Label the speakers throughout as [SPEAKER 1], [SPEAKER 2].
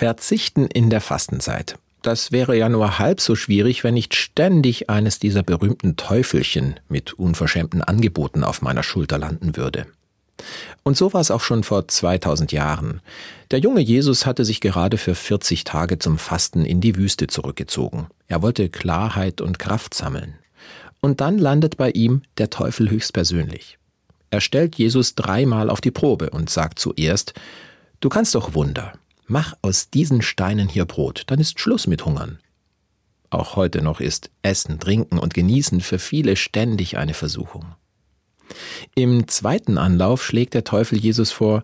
[SPEAKER 1] Verzichten in der Fastenzeit. Das wäre ja nur halb so schwierig, wenn nicht ständig eines dieser berühmten Teufelchen mit unverschämten Angeboten auf meiner Schulter landen würde. Und so war es auch schon vor 2000 Jahren. Der junge Jesus hatte sich gerade für 40 Tage zum Fasten in die Wüste zurückgezogen. Er wollte Klarheit und Kraft sammeln. Und dann landet bei ihm der Teufel höchstpersönlich. Er stellt Jesus dreimal auf die Probe und sagt zuerst, Du kannst doch Wunder. Mach aus diesen Steinen hier Brot, dann ist Schluss mit Hungern. Auch heute noch ist Essen, Trinken und Genießen für viele ständig eine Versuchung. Im zweiten Anlauf schlägt der Teufel Jesus vor,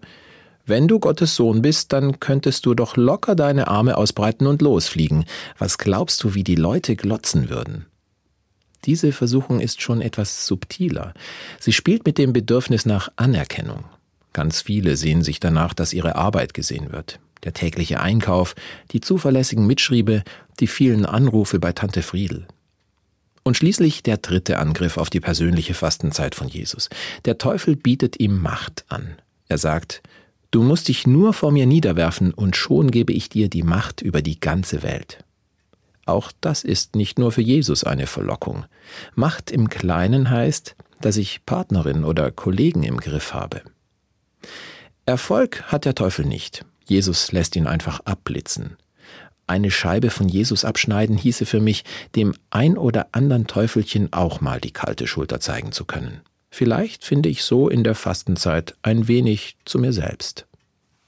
[SPEAKER 1] wenn du Gottes Sohn bist, dann könntest du doch locker deine Arme ausbreiten und losfliegen. Was glaubst du, wie die Leute glotzen würden? Diese Versuchung ist schon etwas subtiler. Sie spielt mit dem Bedürfnis nach Anerkennung. Ganz viele sehen sich danach, dass ihre Arbeit gesehen wird der tägliche Einkauf, die zuverlässigen Mitschriebe, die vielen Anrufe bei Tante Friedel. Und schließlich der dritte Angriff auf die persönliche Fastenzeit von Jesus. Der Teufel bietet ihm Macht an. Er sagt, Du musst dich nur vor mir niederwerfen, und schon gebe ich dir die Macht über die ganze Welt. Auch das ist nicht nur für Jesus eine Verlockung. Macht im Kleinen heißt, dass ich Partnerin oder Kollegen im Griff habe. Erfolg hat der Teufel nicht. Jesus lässt ihn einfach abblitzen. Eine Scheibe von Jesus abschneiden hieße für mich, dem ein oder anderen Teufelchen auch mal die kalte Schulter zeigen zu können. Vielleicht finde ich so in der Fastenzeit ein wenig zu mir selbst.